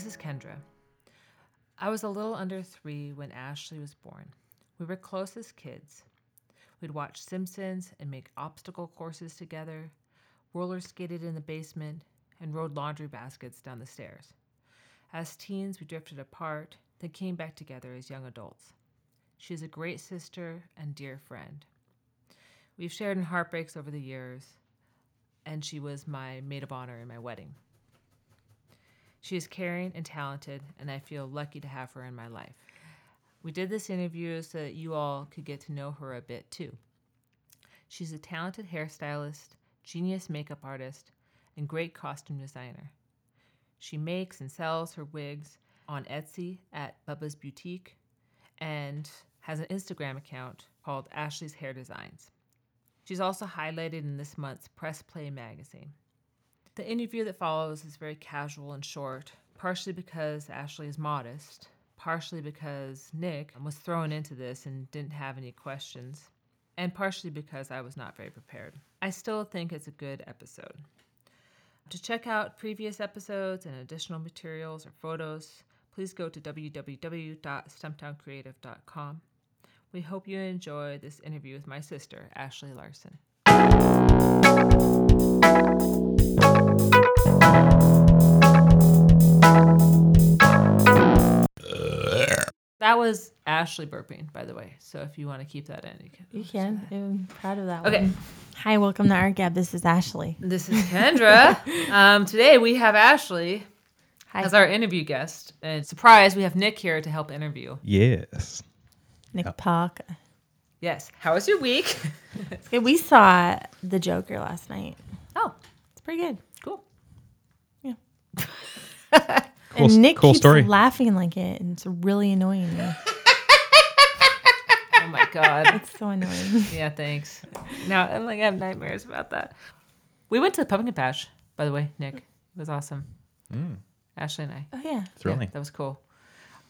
This is Kendra. I was a little under three when Ashley was born. We were close as kids. We'd watch Simpsons and make obstacle courses together, roller skated in the basement, and rode laundry baskets down the stairs. As teens, we drifted apart, then came back together as young adults. She is a great sister and dear friend. We've shared in heartbreaks over the years, and she was my maid of honor in my wedding. She is caring and talented, and I feel lucky to have her in my life. We did this interview so that you all could get to know her a bit too. She's a talented hairstylist, genius makeup artist, and great costume designer. She makes and sells her wigs on Etsy at Bubba's Boutique and has an Instagram account called Ashley's Hair Designs. She's also highlighted in this month's Press Play magazine. The interview that follows is very casual and short, partially because Ashley is modest, partially because Nick was thrown into this and didn't have any questions, and partially because I was not very prepared. I still think it's a good episode. To check out previous episodes and additional materials or photos, please go to www.stumptowncreative.com. We hope you enjoy this interview with my sister, Ashley Larson. That was Ashley burping, by the way. So if you want to keep that in, you can. You can. I'm proud of that Okay. one. Hi, welcome to our Gab. This is Ashley. This is Kendra. um, today we have Ashley Hi, as our interview guest. And surprise, we have Nick here to help interview. Yes. Nick Park. Yes. How was your week? Okay, we saw The Joker last night. oh, It's pretty good. cool. Yeah. Cool, and Nick cool keeps story. laughing like it, and it's really annoying me. Oh my God. It's so annoying. yeah, thanks. Now I'm like I have nightmares about that. We went to the pumpkin patch, by the way, Nick. It was awesome. Ashley and I. Oh yeah, Thrilling. Yeah, that was cool.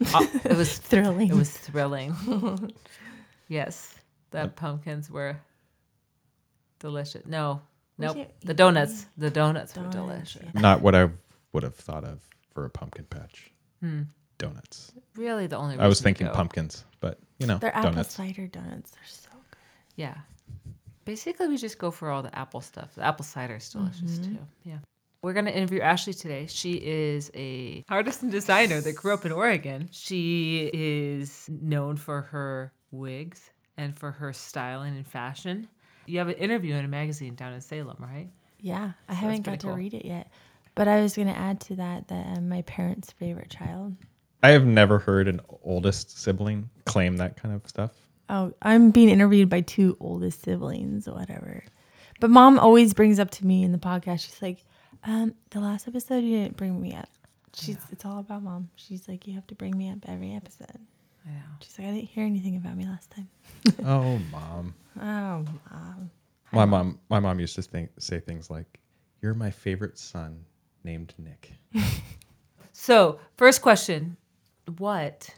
Uh, it was thrilling. It was thrilling. yes, the pumpkins were delicious. No, nope. The donuts. The donuts, were delicious. yeah. Not what I would have thought of for a pumpkin patch. Donuts. Really, the only. I was reason to thinking go. pumpkins, but you know, They're apple donuts. cider donuts. They're so good. Yeah. Basically, we just go for all the apple stuff. The apple cider is delicious Mm-hmm. too. Yeah. We're going to interview Ashley today. She is a artist and designer that grew up in Oregon. She is known for her wigs and for her styling and fashion. You have an interview in a magazine down in Salem, right? Yeah, I that's haven't pretty got to cool. read it yet, but I was gonna add to that that I'm my parents' favorite child. I have never heard an oldest sibling claim that kind of stuff. Oh, I'm being interviewed by two oldest siblings or whatever. But mom always brings up to me in the podcast, she's like, um, the last episode you didn't bring me up. She's it's all about mom. She's like, you have to bring me up every episode. Yeah. She's like, I didn't hear anything about me last time. oh, mom. Oh, mom. My mom. My mom used to think, say things like, "You're my favorite son named Nick." So, first question What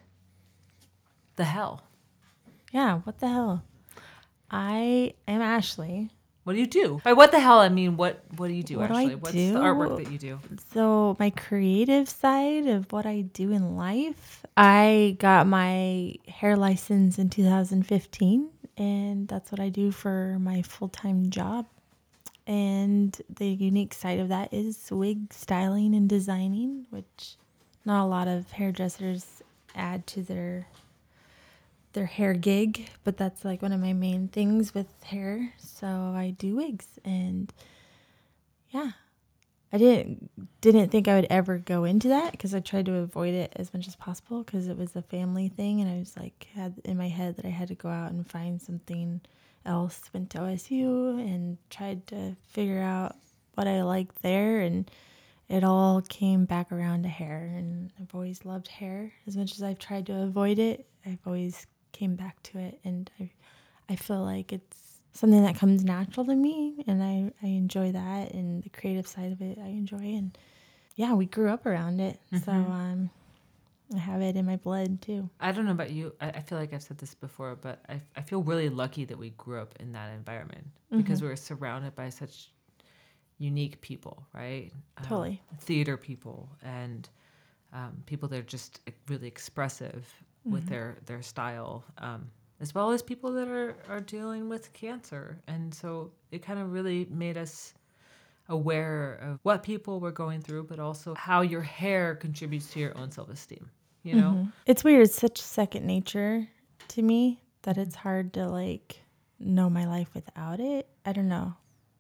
the hell? Yeah, what the hell? I am Ashley. What do you do? By what the hell, I mean, what what do you do What do I actually? What's do? the artwork that you do? So, my creative side of what I do in life, I got my hair license in 2015, and that's what I do for my full time job. And the unique side of that is wig styling and designing, which not a lot of hairdressers add to their their hair gig, but that's like one of my main things with hair. So I do wigs and yeah. I didn't didn't think I would ever go into that because I tried to avoid it as much as possible because it was a family thing and I was like had in my head that I had to go out and find something else. Went to OSU and tried to figure out what I liked there and it all came back around to hair and I've always loved hair as much as I've tried to avoid it. I've always came back to it and I I feel like it's something that comes natural to me and I, I enjoy that and the creative side of it I enjoy and yeah, we grew up around it. So um I have it in my blood too. I don't know about you. I, I feel like I've said this before, but I, I feel really lucky that we grew up in that environment because we were surrounded by such unique people, right? Um, Totally. theater people and um, people that are just really expressive with their their style, um, as well as people that are are dealing with cancer. And so it kind of really made us aware of what people were going through, but also how your hair contributes to your own self esteem. You know, Mhm. It's weird. It's such second nature to me that it's hard to like know my life without it. I don't know.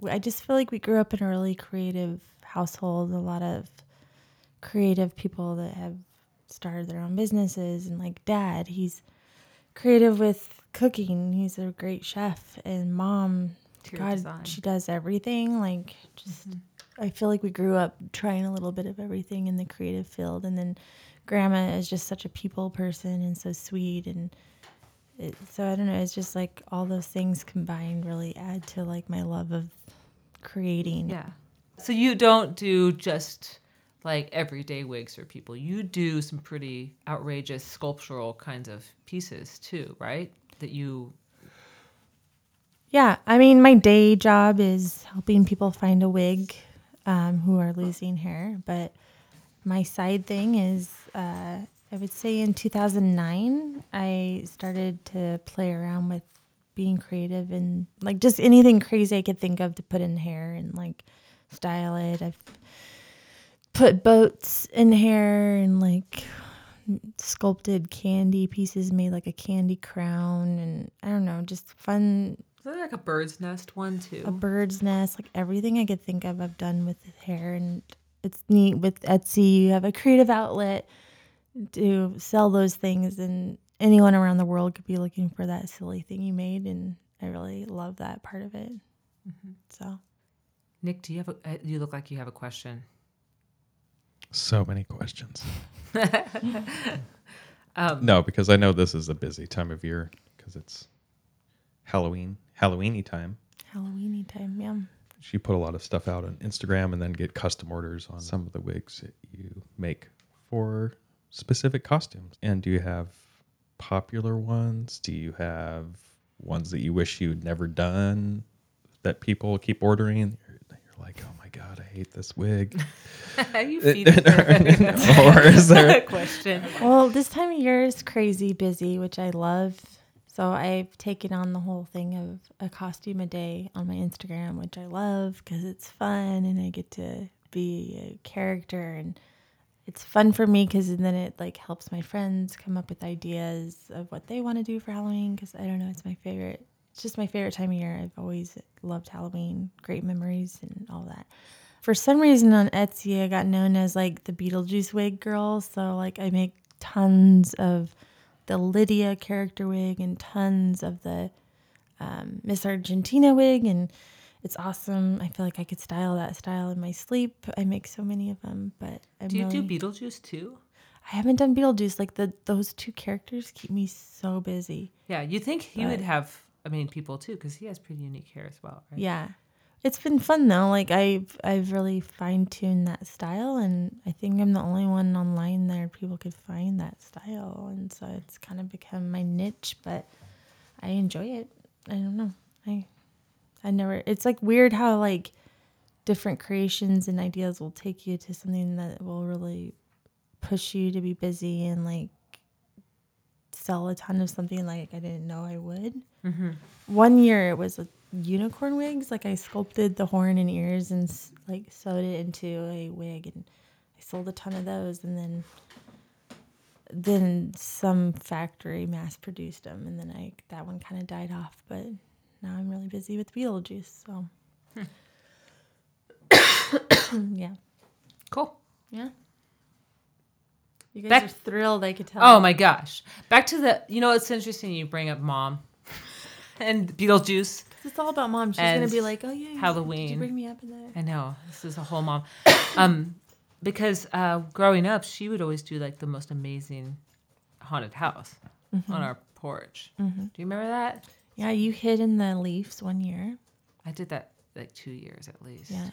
I just feel like we grew up in a really creative household. A lot of creative people that have started their own businesses, and like dad, he's creative with cooking. He's a great chef, and mom, God, design. she does everything. Like just, I feel like we grew up trying a little bit of everything in the creative field, and then grandma is just such a people person and so sweet and it, so I don't know. It's just like all those things combined really add to like my love of creating. Yeah. So you don't do just like everyday wigs for people. You do some pretty outrageous sculptural kinds of pieces too, right? That you Yeah, I mean, my day job is helping people find a wig um, who are losing hair, but my side thing is, uh, I would say in 2009, I started to play around with being creative and like just anything crazy I could think of to put in hair and like style it. I've put boats in hair and like sculpted candy pieces, made like a candy crown, and I don't know, just fun is that like a bird's nest one too? a bird's nest, like everything I could think of, I've done with hair, and it's neat with Etsy. You have a creative outlet to sell those things, and anyone around the world could be looking for that silly thing you made, and I really love that part of it. So Nick, do you have a uh, you look like you have a question. So many questions. Um, No, because I know this is a busy time of year because it's Halloween, Halloweeny time. Halloweeny time, yeah. She put a lot of stuff out on Instagram and then get custom orders on some of the wigs that you make for specific costumes. And do you have popular ones? Do you have ones that you wish you'd never done that people keep ordering? You're, you're like, oh my god, I hate this wig. you feed it or is there? A question. Well, this time of year is crazy busy, which I love. So I've taken on the whole thing of a costume a day on my Instagram, which I love because it's fun and I get to be a character and it's fun for me because then it like helps my friends come up with ideas of what they want to do for Halloween because I don't know, it's my favorite. It's just my favorite time of year. I've always loved Halloween, great memories and all that. For some reason on Etsy, I got known as like the Beetlejuice wig girl. So like I make tons of the Lydia character wig and tons of the um, Miss Argentina wig, and it's awesome. I feel like I could style that style in my sleep. I make so many of them, but I'm Do you do Beetlejuice too? I haven't done Beetlejuice. Like the those two characters keep me so busy. Yeah, you think he would have? I mean, people too, because he has pretty unique hair as well, right? Yeah. It's been fun though. Like I've I've really fine tuned that style and I think I'm the only one online there people could find that style and so it's kind of become my niche, but I enjoy it. I don't know. I I never it's like weird how like different creations and ideas will take you to something that will really push you to be busy and like sell a ton of something like I didn't know I would Mm-hmm. one year it was a unicorn wigs like i sculpted the horn and ears and like sewed it into a wig and i sold a ton of those and then then some factory mass produced them and then i that one kind of died off but now i'm really busy with beetlejuice so hmm. yeah Cool. yeah you guys Back- are thrilled i could tell Oh my gosh. Back to the. You know, it's interesting. You bring up mom and Beetlejuice. It's all about mom she's gonna be like oh yeah you- did Halloween. you bring me up in that I know this is a whole mom. Um, because uh, growing up, she would always do like the most amazing haunted house Mm-hmm. on our porch. Do you remember that? yeah you hid in the leaves one year I did that like two years at least. Yeah.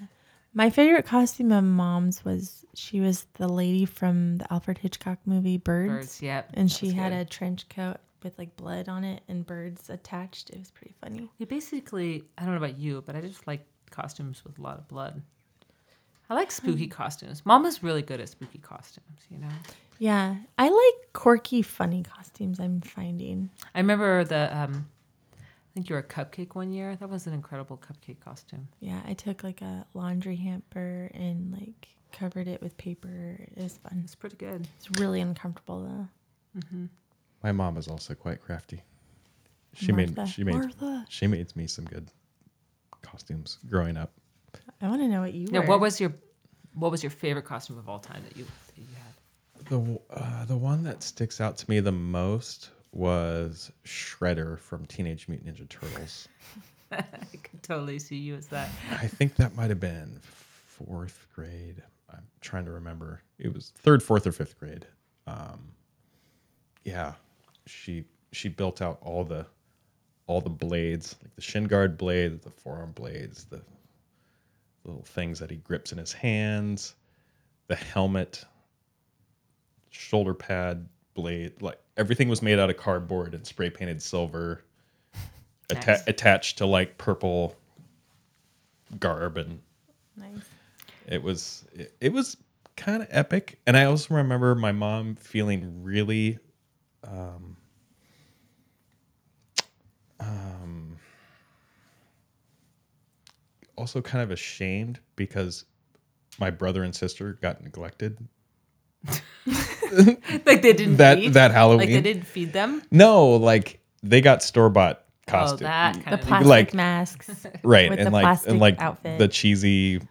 My favorite costume of mom's was she was the lady from the Alfred Hitchcock movie Birds. Birds. Yep. And she had good. a trench coat with like blood on it and birds attached. It was pretty funny. You basically, I don't know about you, but I just like costumes with a lot of blood. I like spooky costumes. Mama's really good at spooky costumes, you know. Yeah, I like quirky, funny costumes. I'm finding. I remember the um I think you were a cupcake one year. That was an incredible cupcake costume. Yeah, I took like a laundry hamper and like covered it with paper. It was fun. It's pretty good. It's really uncomfortable though. My mom is also quite crafty. She made she made Martha. she made me some good costumes growing up. I want to know what you Now, were. what was your what was your favorite costume of all time that you that you had? The uh, the one that sticks out to me the most was Shredder from Teenage Mutant Ninja Turtles. I could totally see you as that. I think that might have been fourth grade. I'm trying to remember. It was third, fourth, or fifth grade. Um, yeah, she she built out all the all the blades, like the shin guard blades, the forearm blades, the little things that he grips in his hands, the helmet, shoulder pad blade, like everything was made out of cardboard and spray painted silver, atta- attached to like purple garb and nice? it was it, it was kind of epic and i also remember my mom feeling really um um also kind of ashamed because my brother and sister got neglected Like they didn't that feed? that halloween like they didn't feed them. no like they got store-bought costumes. Oh, costume that The of plastic Like- masks. right with and the like and like outfit. the cheesy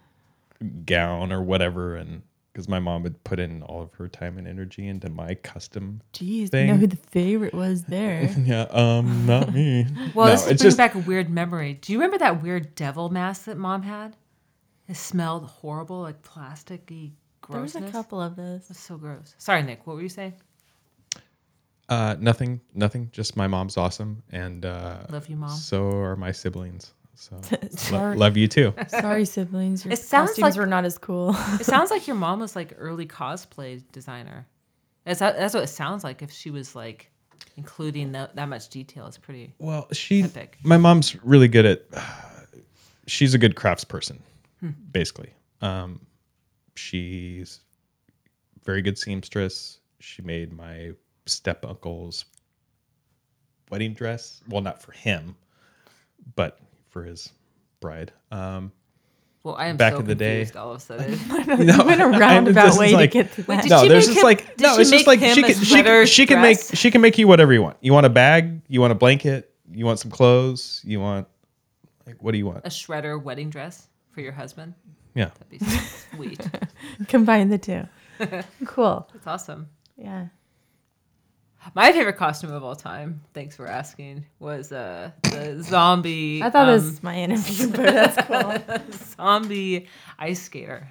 gown or whatever and because my mom would put in all of her time and energy into my custom Jeez, you thing. know who the favorite was there? yeah um not me Well, no, this is it's bringing just back a weird memory. Do you remember that weird devil mask that mom had? It smelled horrible, like plasticky grossness. there was a couple of It those. was so gross. Sorry, Nick. What were you saying? uh nothing nothing just my mom's awesome and uh Love you, Mom. so are my siblings so lo- love you too Sorry, siblings. Your It sounds costumes like- were not as cool. It sounds like your mom was like early cosplay designer. That's that's what it sounds like. If she was like including that, that much detail, it's pretty. well she Epic. my mom's really good at she's a good craftsperson Hmm. basically um she's very good seamstress she made my step uncle's wedding dress well not for him but for his bride um Well, I am Back so in the day- confused all of a sudden. no, went a I'm roundabout way like- to get to Wait, that. did no, she there's make just him- like no, she it's just like she can she sweater can, she can make she can make you whatever you want. You want a bag? You want a blanket? You want some clothes? You want like what do you want? a shredder wedding dress for your husband. Yeah, That'd be so sweet. Combine the two. cool. That's awesome. Yeah. My favorite costume of all time, thanks for asking, was uh, the zombie. I thought um, this was my interview, but that's cool. zombie ice skater.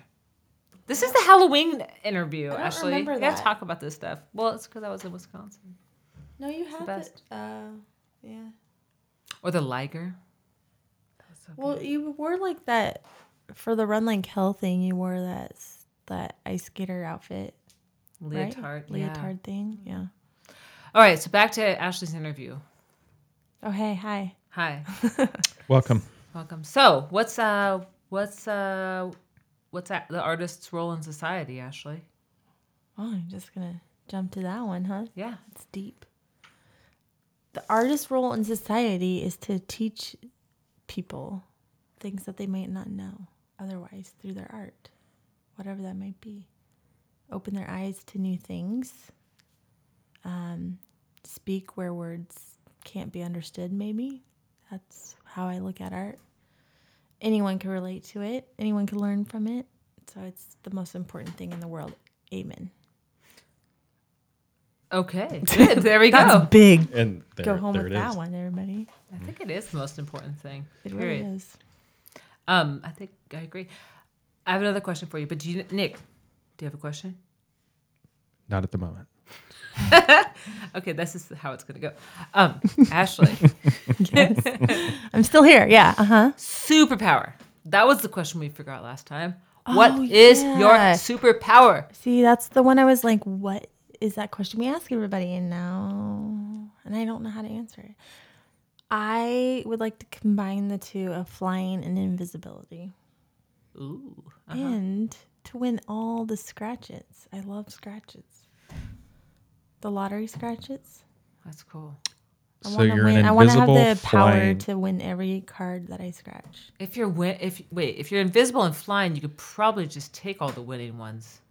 This is the Halloween interview. don't Ashley, remember we gotta talk about this stuff. Well, it's because I was in Wisconsin. No, you have best. it. Uh, yeah. Or the Liger. Well, you wore like that for the Run Like Hell thing. You wore that that ice skater outfit, right? Leotard. yeah. leotard thing. Yeah. All right, so back to Ashley's interview. Oh hey, hi. Hi, welcome. welcome. So, what's uh, what's uh, what's that, the artist's role in society, Ashley? Oh, I'm just gonna jump to that one, huh? Yeah. It's deep. The artist's role in society is to teach people things that they might not know otherwise through their art, whatever that might be. Open their eyes to new things. Um, speak where words can't be understood, maybe. That's how I look at art. Anyone can relate to it, anyone can learn from it. So it's the most important thing in the world. Amen. Okay. Good. There we That's go. big. And there, Go home there with it that is. one, everybody. I think it is the most important thing. It period. really is. Um, I think I agree. I have another question for you, but do you, Nick, do you have a question? Not at the moment. Okay, this is how it's gonna go. Um, Ashley, I'm still here. Yeah. Uh huh. superpower. That was the question we forgot last time. What Oh, is your yeah. superpower? See, that's the one I was like, what is that question we ask everybody? And now, and I don't know how to answer it. I would like to combine the two of flying and invisibility. Ooh. Uh-huh. and to win all the scratches. I love scratches. The lottery scratches. That's cool. I So wanna you're win. an I want to have invisible the power to win every card that I scratch. If you're win- if wait, if you're invisible and flying, you could probably just take all the winning ones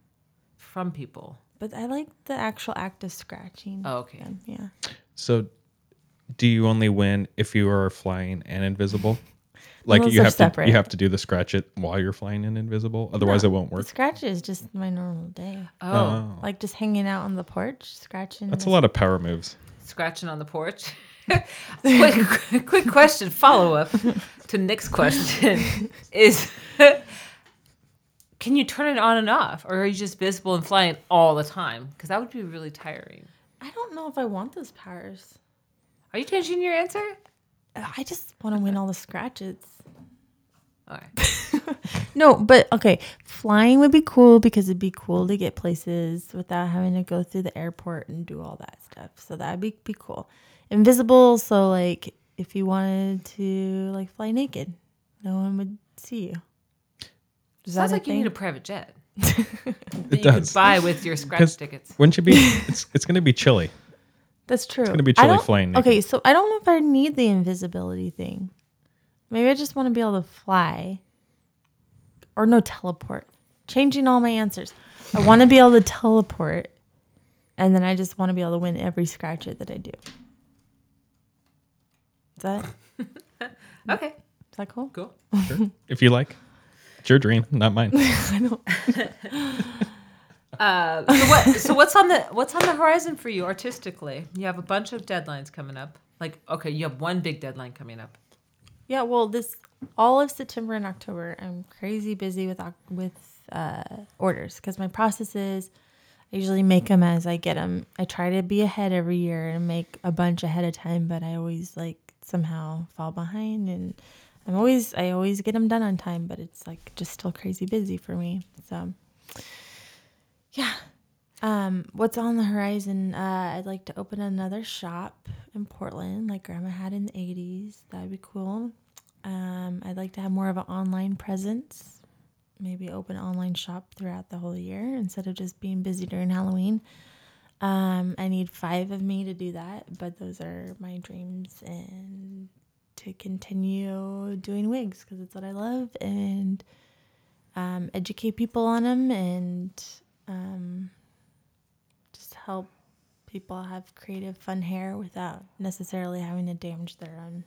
from people. But I like the actual act of scratching. Oh, okay. them, Yeah. So, do you only win if you are flying and invisible? Like Those you are have to you have to do the scratch it while you're flying and invisible. Otherwise, No, it won't The work. scratch is just my normal day. Oh. oh, Like just hanging out on the porch, scratching. that's a the- lot of power moves. scratching on the porch. quick, quick question, follow up to Nick's question is: Can you turn it on and off, or are you just visible and flying all the time? Because that would be really tiring. I don't know if I want those powers. Are you changing your answer? I just want to win all the scratches. All right. No, but okay, flying would be cool because it'd be cool to get places without having to go through the airport and do all that stuff. So that'd be be cool. Invisible, so like if you wanted to like fly naked, no one would see you. Is Sounds that a like you need a private jet that It you does. could buy with your scratch 'Cause tickets. Wouldn't you be? It's it's going to be chilly. That's true. It's gonna be chilly flying naked. Okay, so I don't know if I need the invisibility thing. Maybe I just want to be able to fly. Or no teleport. Changing all my answers. I want to be able to teleport. And then I just want to be able to win every scratch it that I do. Is that Okay, Is that cool? cool. Sure. if you like, it's your dream, not mine. Uh, so what? So what's on the what's on the horizon for you artistically? You have a bunch of deadlines coming up. Like, okay, you have one big deadline coming up. Yeah, well, this all of September and October, I'm crazy busy with with uh, orders because my process is I usually make them as I get them. I try to be ahead every year and make a bunch ahead of time, but I always like somehow fall behind, and I'm always I always get them done on time, but it's like just still crazy busy for me. So, yeah. Um, what's on the horizon? Uh, I'd like to open another shop in Portland, like Grandma had in the '80s. That'd be cool. Um, I'd like to have more of an online presence. Maybe open online shop throughout the whole year instead of just being busy during Halloween. Um, I need five of me to do that, but those are my dreams and to continue doing wigs because it's what I love and um, educate people on them and um, help people have creative, fun hair without necessarily having to damage their own.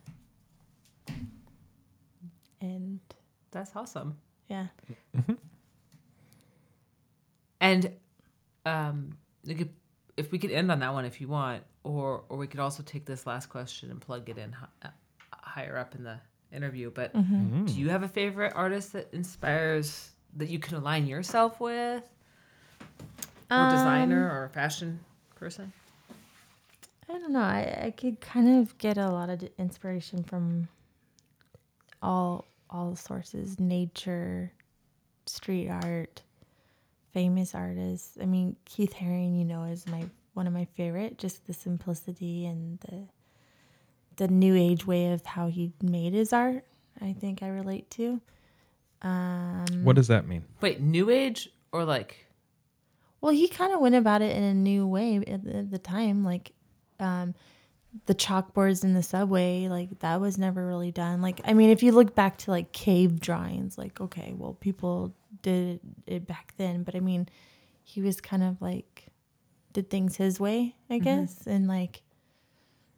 And That's awesome. yeah, And um, we could, if we could end on that one, if you want, or or we could also take this last question and plug it in hi- uh, higher up in the interview. But do you have a favorite artist that inspires that you can align yourself with, or designer, or fashion person? I don't know. I, I could kind of get a lot of inspiration from all all sources: nature, street art, famous artists. I mean, Keith Haring, you know, is my one of my favorite. Just the simplicity and the the new age way of how he made his art. I think I relate to. Um, what does that mean? Wait, new age or like? Well, he kind of went about it in a new way at the, at the time. Like, um, the chalkboards in the subway, like that was never really done. Like, I mean, if you look back to like cave drawings, like okay, well, people did it back then, but I mean, he was kind of like did things his way, I guess, and like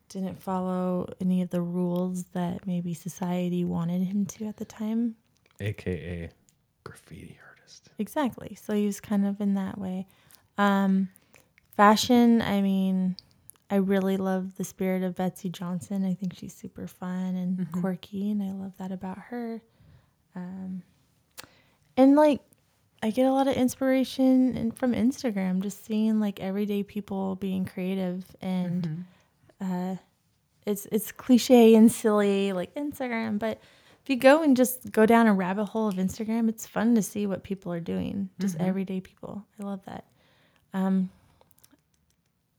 didn't follow any of the rules that maybe society wanted him to at the time. AKA graffiti artist. Exactly. So he was kind of in that way. Um, fashion, I mean, I really love the spirit of Betsey Johnson. I think she's super fun and quirky, and I love that about her. Um, and like, I get a lot of inspiration in, from Instagram, just seeing like everyday people being creative, and uh, it's it's cliche and silly like Instagram, but if you go and just go down a rabbit hole of Instagram, it's fun to see what people are doing. Just everyday people. I love that. Um,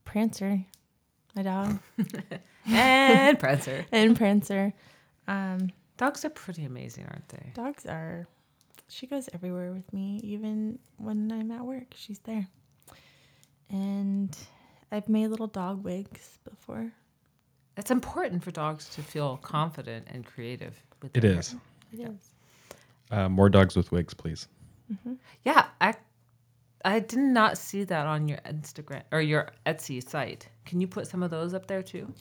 Prancer, my dog, And Prancer. and Prancer. Um, Dogs are pretty amazing, aren't they? dogs are she goes everywhere with me, even when I'm at work. She's there. And I've made little dog wigs before. It's important for dogs to feel confident and creative. With It their hair. is. It is. Uh, more dogs with wigs, please. Yeah, I I did not see that on your Instagram or your Etsy site. Can you put some of those up there too?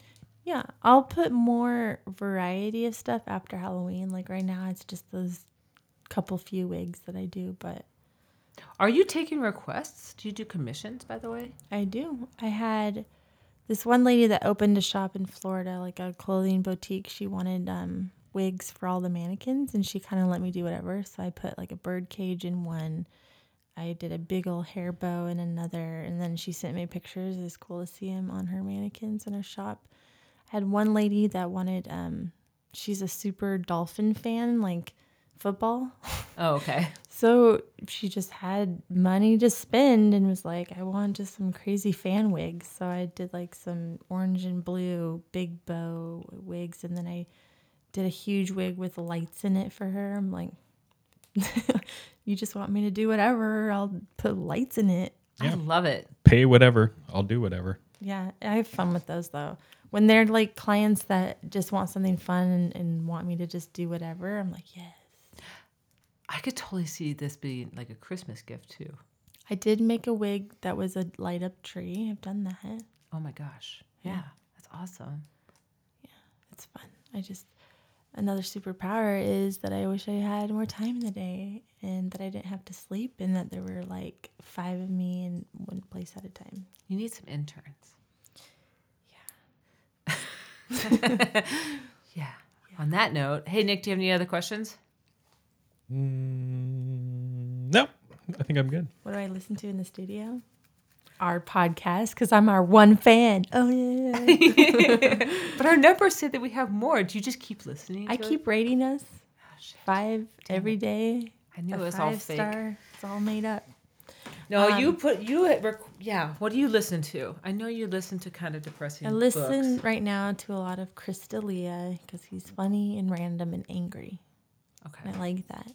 Yeah, I'll put more variety of stuff after Halloween. Like right now, it's just those couple few wigs that I do, but Are you taking requests? Do you do commissions, by the way? I do. I had this one lady that opened a shop in Florida, like a clothing boutique. She wanted um, wigs for all the mannequins, and she kind of let me do whatever. So I put like a bird cage in one. I did a big old hair bow in another, and then she sent me pictures. It's cool to see them on her mannequins in her shop. I had one lady that wanted. Um, she's a super dolphin fan, like football. Oh, okay. So she just had money to spend and was like, I want just some crazy fan wigs. So I did like some orange and blue big bow wigs. And then I did a huge wig with lights in it for her. I'm like, you just want me to do whatever. I'll put lights in it. I love it. Pay whatever. I'll do whatever. Yeah, I have fun with those though. When they're like clients that just want something fun and, and want me to just do whatever, I'm like, yes. I could totally see this being like a Christmas gift too. I did make a wig that was a light up tree. I've done that. Oh my gosh. Yeah, that's awesome. Yeah. It's fun. I just another superpower is that I wish I had more time in the day and that I didn't have to sleep and that there were like five of me in one place at a time. You need some interns. Yeah. Yeah. On that note, hey Nick, do you have any other questions? Mm, no, I think I'm good. What do I listen to in the studio? Our podcast because I'm our one fan. Oh yeah. But our numbers say that we have more. Do you just keep listening? I to it? keep rating us Oh, shit. five every day. I knew A it was all fake. star. It's all made up. No, you Um, put you. had Rec- yeah. What do you listen to? I know you listen to kind of depressing. I listen books. right now to a lot of Chris D'Elia because he's funny and random and angry. Okay. I like that.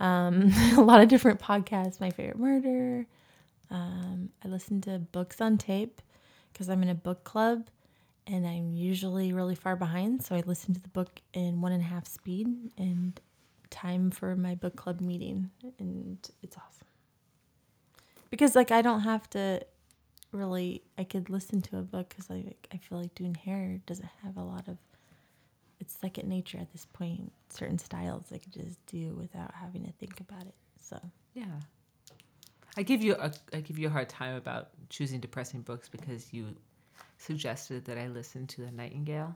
Um, a lot of different podcasts. My favorite murder. Um, I listen to books on tape because I'm in a book club, and I'm usually really far behind. So I listen to the book in one and a half speed and time for my book club meeting, and it's awesome. Because like I don't have to really. I could listen to a book because I I feel like doing hair doesn't have a lot of it's second nature at this point. Certain styles I could just do without having to think about it. So Yeah. I give you a I give you a hard time about choosing depressing books because you suggested that I listen to the Nightingale.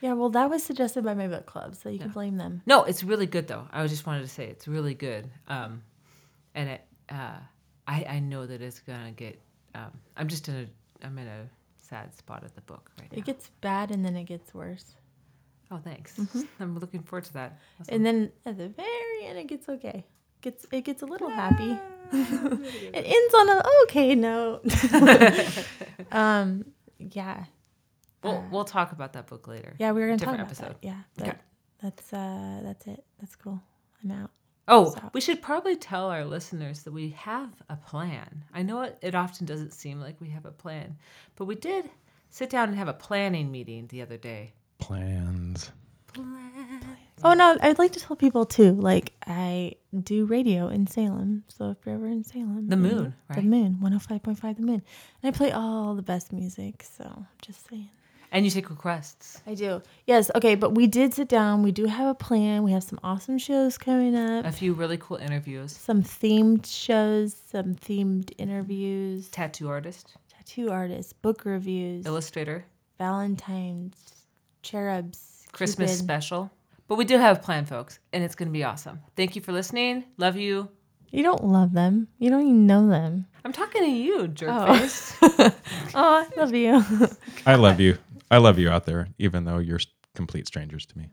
yeah, well, that was suggested by my book club, so you can blame them. No, it's really good though. I just wanted to say it's really good. Um, and it, uh, I I know that it's gonna get. Um, I'm just in a I'm in a sad spot at the book right now. It gets bad and then it gets worse, oh, thanks. I'm looking forward to that. Awesome. and then at the very end it gets okay. Gets it gets a little happy. it ends on a okay note. um, yeah, we'll we'll talk about that book later. yeah, we were gonna talk Different about episode. that. Yeah, Okay. that's uh, that's it. That's cool. I'm out. Oh, So- we should probably tell our listeners that we have a plan. I know it, it often doesn't seem like we have a plan, but we did sit down and have a planning meeting the other day. Plans. Oh no, I'd like to tell people too. Like I do radio in Salem, so if you're ever in Salem, The you know, Moon, the moon, one hundred five point five, the moon, and I play all the best music. So just saying, And you take requests. I do. Yes, okay, but we did sit down. We do have a plan. We have some awesome shows coming up. A few really cool interviews. Some themed shows, some themed interviews, Tattoo artist, tattoo artist, book reviews, illustrator, Valentine's, cherubs, Christmas Cupid. special. But we do have a plan, folks, and it's going to be awesome. Thank you for listening. Love you. You don't love them. You don't even know them. I'm talking to you, jerk Oh. face. Oh, I love you. I love you. I love you out there, even though you're complete strangers to me.